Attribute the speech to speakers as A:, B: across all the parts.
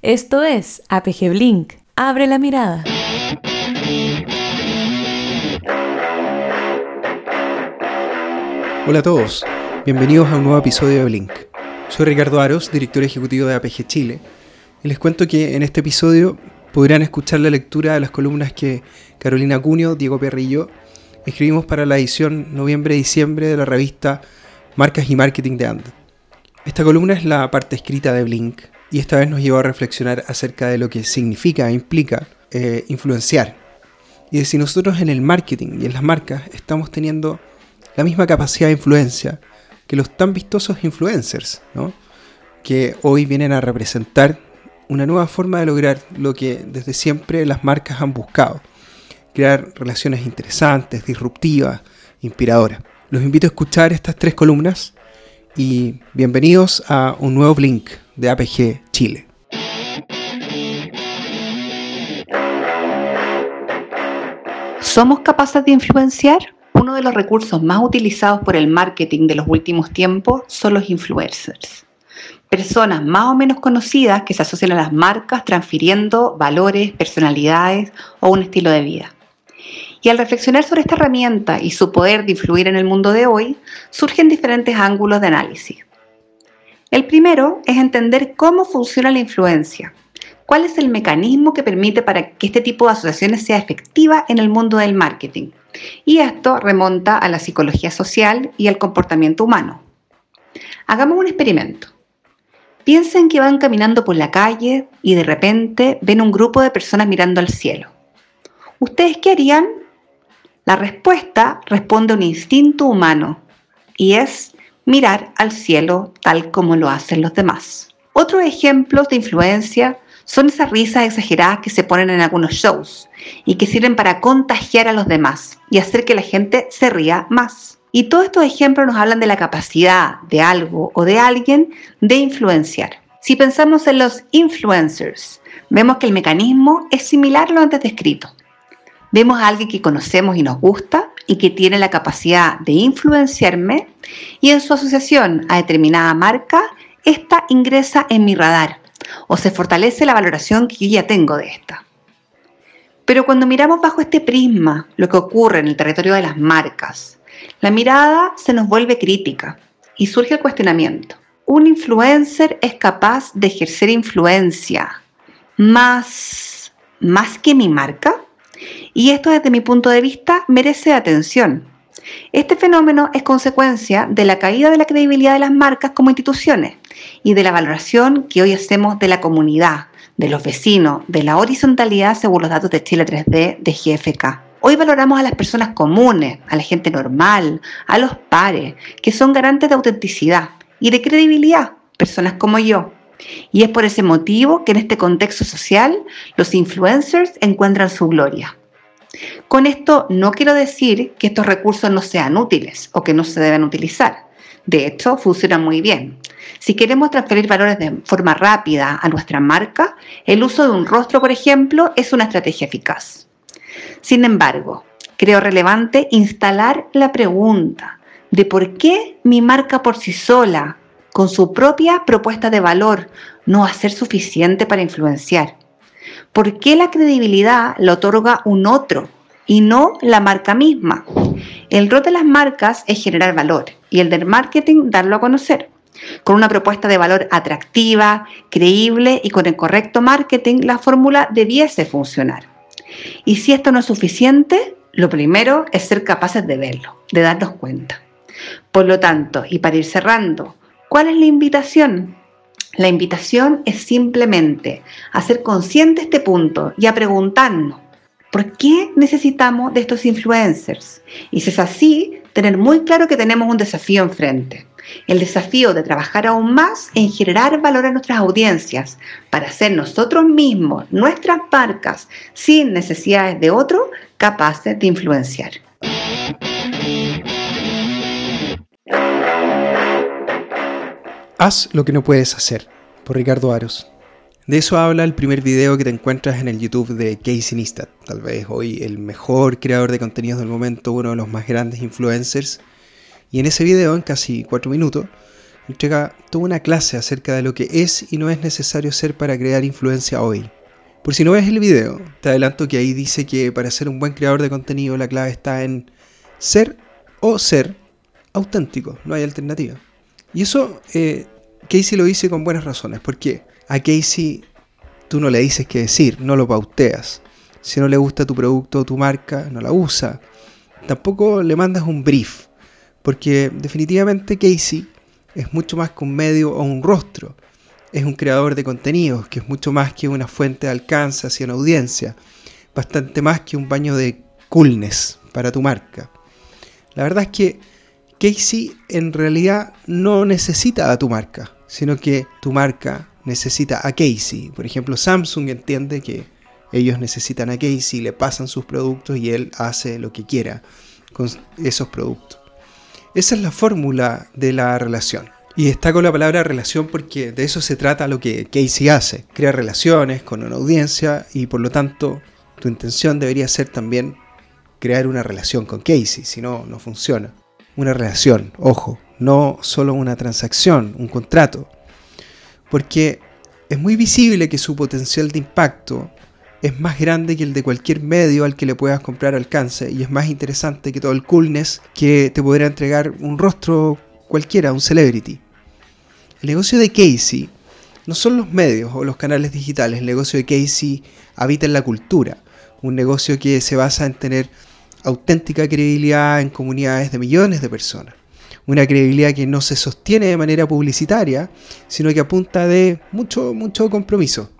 A: Esto es APG Blink. Abre la mirada.
B: Hola a todos, bienvenidos a un nuevo episodio de Blink. Soy Ricardo Aros, director ejecutivo de APG Chile, y les cuento que en este episodio podrán escuchar la lectura de las columnas que Carolina Cunio, Diego Perrillo escribimos para la edición noviembre-diciembre de la revista Marcas y Marketing de And. Esta columna es la parte escrita de Blink y esta vez nos llevó a reflexionar acerca de lo que significa e implica eh, influenciar. Y de si nosotros en el marketing y en las marcas estamos teniendo la misma capacidad de influencia que los tan vistosos influencers, que hoy vienen a representar una nueva forma de lograr lo que desde siempre las marcas han buscado, crear relaciones interesantes, disruptivas, inspiradoras. Los invito a escuchar estas tres columnas y bienvenidos a un nuevo Blink de APG Chile.
C: ¿Somos capaces de influenciar? Uno de los recursos más utilizados por el marketing de los últimos tiempos son los influencers. Personas más o menos conocidas que se asocian a las marcas transfiriendo valores, personalidades o un estilo de vida. Y al reflexionar sobre esta herramienta y su poder de influir en el mundo de hoy, surgen diferentes ángulos de análisis. El primero es entender cómo funciona la influencia. ¿Cuál es el mecanismo que permite para que este tipo de asociaciones sea efectiva en el mundo del marketing? Y esto remonta a la psicología social y al comportamiento humano. Hagamos un experimento. Piensen que van caminando por la calle y de repente ven un grupo de personas mirando al cielo. ¿Ustedes qué harían? La respuesta responde a un instinto humano y es mirar al cielo tal como lo hacen los demás. Otros ejemplos de influencia son esas risas exageradas que se ponen en algunos shows y que sirven para contagiar a los demás y hacer que la gente se ría más. Y todos estos ejemplos nos hablan de la capacidad de algo o de alguien de influenciar. Si pensamos en los influencers, vemos que el mecanismo es similar a lo antes descrito. Vemos a alguien que conocemos y nos gusta y que tiene la capacidad de influenciarme y en su asociación a determinada marca, esta ingresa en mi radar o se fortalece la valoración que yo ya tengo de esta. Pero cuando miramos bajo este prisma lo que ocurre en el territorio de las marcas, la mirada se nos vuelve crítica y surge el cuestionamiento. ¿Un influencer es capaz de ejercer influencia más, más que mi marca? Y esto desde mi punto de vista merece atención. Este fenómeno es consecuencia de la caída de la credibilidad de las marcas como instituciones y de la valoración que hoy hacemos de la comunidad, de los vecinos, de la horizontalidad según los datos de Chile 3D de GFK. Hoy valoramos a las personas comunes, a la gente normal, a los pares, que son garantes de autenticidad y de credibilidad, personas como yo. Y es por ese motivo que en este contexto social los influencers encuentran su gloria. Con esto no quiero decir que estos recursos no sean útiles o que no se deben utilizar. De hecho, funcionan muy bien. Si queremos transferir valores de forma rápida a nuestra marca, el uso de un rostro, por ejemplo, es una estrategia eficaz. Sin embargo, creo relevante instalar la pregunta de por qué mi marca por sí sola, con su propia propuesta de valor, no va a ser suficiente para influenciar. ¿Por qué la credibilidad la otorga un otro y no la marca misma? El rol de las marcas es generar valor y el del marketing darlo a conocer. Con una propuesta de valor atractiva, creíble y con el correcto marketing, la fórmula debiese funcionar. Y si esto no es suficiente, lo primero es ser capaces de verlo, de darnos cuenta. Por lo tanto, y para ir cerrando, ¿cuál es la invitación? La invitación es simplemente a ser consciente este punto y a preguntarnos, ¿por qué necesitamos de estos influencers? Y si es así, tener muy claro que tenemos un desafío enfrente. El desafío de trabajar aún más en generar valor a nuestras audiencias para ser nosotros mismos, nuestras marcas, sin necesidades de otro, capaces de influenciar.
B: Haz lo que no puedes hacer, por Ricardo Aros. De eso habla el primer video que te encuentras en el YouTube de Casey Neistat, tal vez hoy el mejor creador de contenidos del momento, uno de los más grandes influencers. Y en ese video, en casi 4 minutos, entrega toda una clase acerca de lo que es y no es necesario ser para crear influencia hoy. Por si no ves el video, te adelanto que ahí dice que para ser un buen creador de contenido la clave está en ser o ser auténtico, no hay alternativa. Y eso eh, Casey lo dice con buenas razones, porque a Casey tú no le dices qué decir, no lo pauteas. Si no le gusta tu producto o tu marca, no la usa. Tampoco le mandas un brief, porque definitivamente Casey es mucho más que un medio o un rostro. Es un creador de contenidos, que es mucho más que una fuente de alcance hacia una audiencia. Bastante más que un baño de coolness para tu marca. La verdad es que Casey en realidad no necesita a tu marca, sino que tu marca necesita a Casey. Por ejemplo, Samsung entiende que ellos necesitan a Casey, le pasan sus productos y él hace lo que quiera con esos productos. Esa es la fórmula de la relación. Y destaco la palabra relación porque de eso se trata lo que Casey hace. Crea relaciones con una audiencia y por lo tanto tu intención debería ser también crear una relación con Casey, si no, no funciona. Una relación, ojo, no solo una transacción, un contrato. Porque es muy visible que su potencial de impacto es más grande que el de cualquier medio al que le puedas comprar alcance y es más interesante que todo el coolness que te podrá entregar un rostro cualquiera, un celebrity. El negocio de Casey no son los medios o los canales digitales, el negocio de Casey habita en la cultura, un negocio que se basa en tener auténtica credibilidad en comunidades de millones de personas. Una credibilidad que no se sostiene de manera publicitaria, sino que apunta de mucho, mucho compromiso.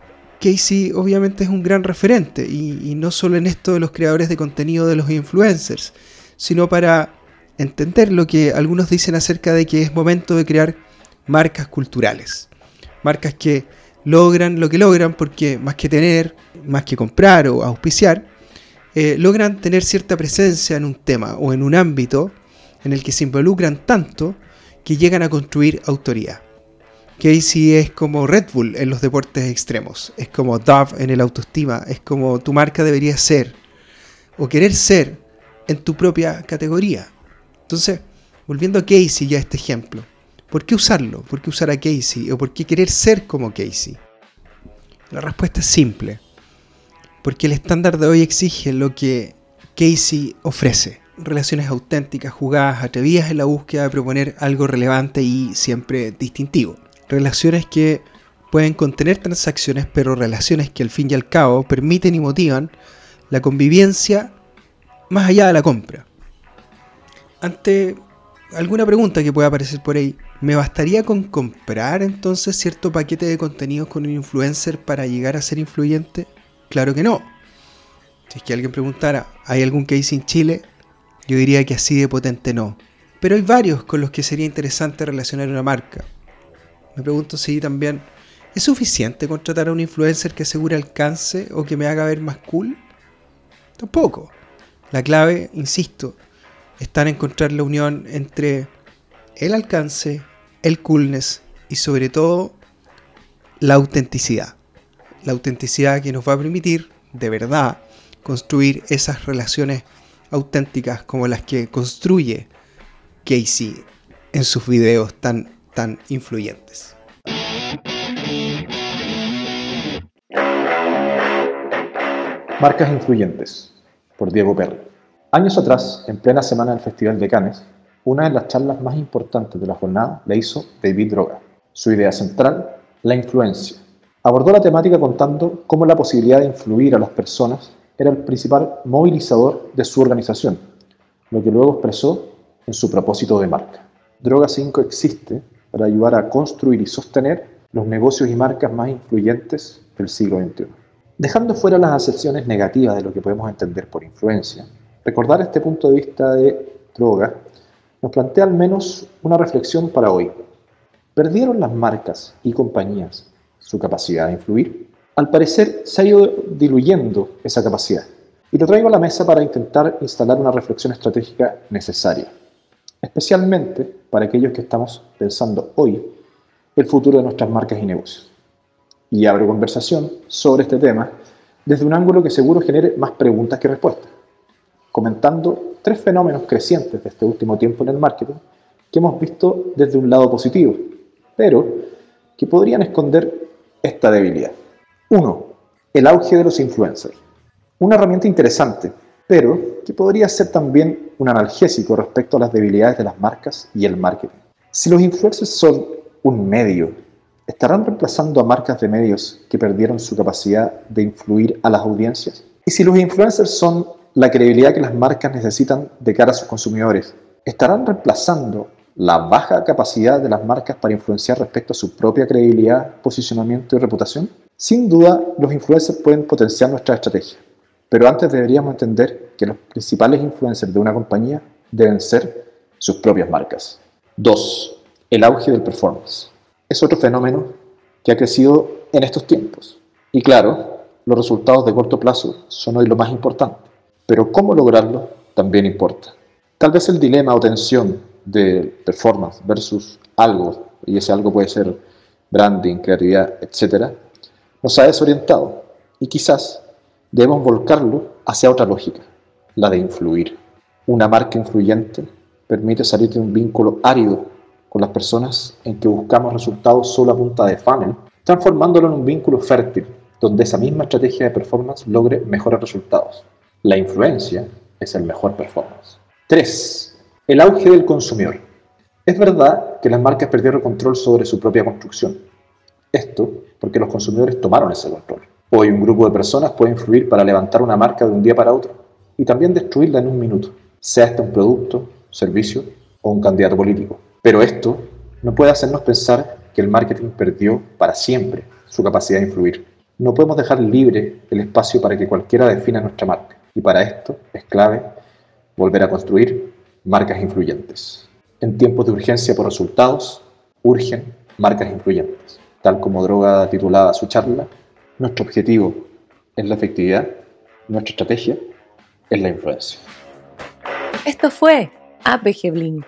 B: Casey obviamente es un gran referente, y, y no solo en esto de los creadores de contenido de los influencers, sino para entender lo que algunos dicen acerca de que es momento de crear marcas culturales. Marcas que logran lo que logran porque más que tener, más que comprar o auspiciar, eh, logran tener cierta presencia en un tema o en un ámbito en el que se involucran tanto que llegan a construir autoridad. Casey es como Red Bull en los deportes extremos, es como Dove en el autoestima, es como tu marca debería ser o querer ser en tu propia categoría. Entonces, volviendo a Casey ya este ejemplo, ¿por qué usarlo? ¿Por qué usar a Casey? ¿O por qué querer ser como Casey? La respuesta es simple, porque el estándar de hoy exige lo que Casey ofrece, relaciones auténticas, jugadas, atrevidas en la búsqueda de proponer algo relevante y siempre distintivo relaciones que pueden contener transacciones, pero relaciones que al fin y al cabo permiten y motivan la convivencia más allá de la compra. Ante alguna pregunta que pueda aparecer por ahí, ¿me bastaría con comprar entonces cierto paquete de contenidos con un influencer para llegar a ser influyente? Claro que no. Si es que alguien preguntara, ¿hay algún case en Chile? Yo diría que así de potente no. Pero hay varios con los que sería interesante relacionar una marca. Me pregunto si también es suficiente contratar a un influencer que asegure alcance o que me haga ver más cool. Tampoco. La clave, insisto, está en encontrar la unión entre el alcance, el coolness y sobre todo la autenticidad. La autenticidad que nos va a permitir, de verdad, construir esas relaciones auténticas como las que construye Casey en sus videos tan tan influyentes.
D: Marcas influyentes, por Diego Perry. Años atrás, en plena semana del Festival de Cannes, una de las charlas más importantes de la jornada la hizo David Droga. Su idea central, la influencia. Abordó la temática contando cómo la posibilidad de influir a las personas era el principal movilizador de su organización, lo que luego expresó en su propósito de marca. Droga 5 existe para ayudar a construir y sostener los negocios y marcas más influyentes del siglo XXI. Dejando fuera las acepciones negativas de lo que podemos entender por influencia, recordar este punto de vista de droga nos plantea al menos una reflexión para hoy. ¿Perdieron las marcas y compañías su capacidad de influir? Al parecer se ha ido diluyendo esa capacidad. Y lo traigo a la mesa para intentar instalar una reflexión estratégica necesaria especialmente para aquellos que estamos pensando hoy el futuro de nuestras marcas y negocios. Y abro conversación sobre este tema desde un ángulo que seguro genere más preguntas que respuestas, comentando tres fenómenos crecientes de este último tiempo en el marketing que hemos visto desde un lado positivo pero que podrían esconder esta debilidad. 1. El auge de los influencers. Una herramienta interesante, pero que podría ser también un analgésico respecto a las debilidades de las marcas y el marketing. Si los influencers son un medio, ¿estarán reemplazando a marcas de medios que perdieron su capacidad de influir a las audiencias? Y si los influencers son la credibilidad que las marcas necesitan de cara a sus consumidores, ¿estarán reemplazando la baja capacidad de las marcas para influenciar respecto a su propia credibilidad, posicionamiento y reputación? Sin duda, los influencers pueden potenciar nuestra estrategia, pero antes deberíamos entender que los principales influencers de una compañía deben ser sus propias marcas. 2. El auge del performance. Es otro fenómeno que ha crecido en estos tiempos. Y claro, los resultados de corto plazo son hoy lo más importante, pero cómo lograrlo también importa. Tal vez el dilema o tensión de performance versus algo, y ese algo puede ser branding, creatividad, etc., nos ha desorientado y quizás debemos volcarlo hacia otra lógica, la de influir. Una marca influyente permite salir de un vínculo árido con las personas en que buscamos resultados solo a punta de funnel, transformándolo en un vínculo fértil, donde esa misma estrategia de performance logre mejores resultados. La influencia es el mejor performance. 3. El auge del consumidor. Es verdad que las marcas perdieron control sobre su propia construcción. Esto porque los consumidores tomaron ese control. Hoy un grupo de personas puede influir para levantar una marca de un día para otro y también destruirla en un minuto, sea este un producto, servicio o un candidato político. Pero esto no puede hacernos pensar que el marketing perdió para siempre su capacidad de influir. No podemos dejar libre el espacio para que cualquiera defina nuestra marca. Y para esto es clave volver a construir marcas influyentes. En tiempos de urgencia por resultados, urgen marcas influyentes. Tal como Droga titulada su charla, nuestro objetivo es la efectividad, nuestra estrategia es la influencia.
A: Esto fue APG Blink.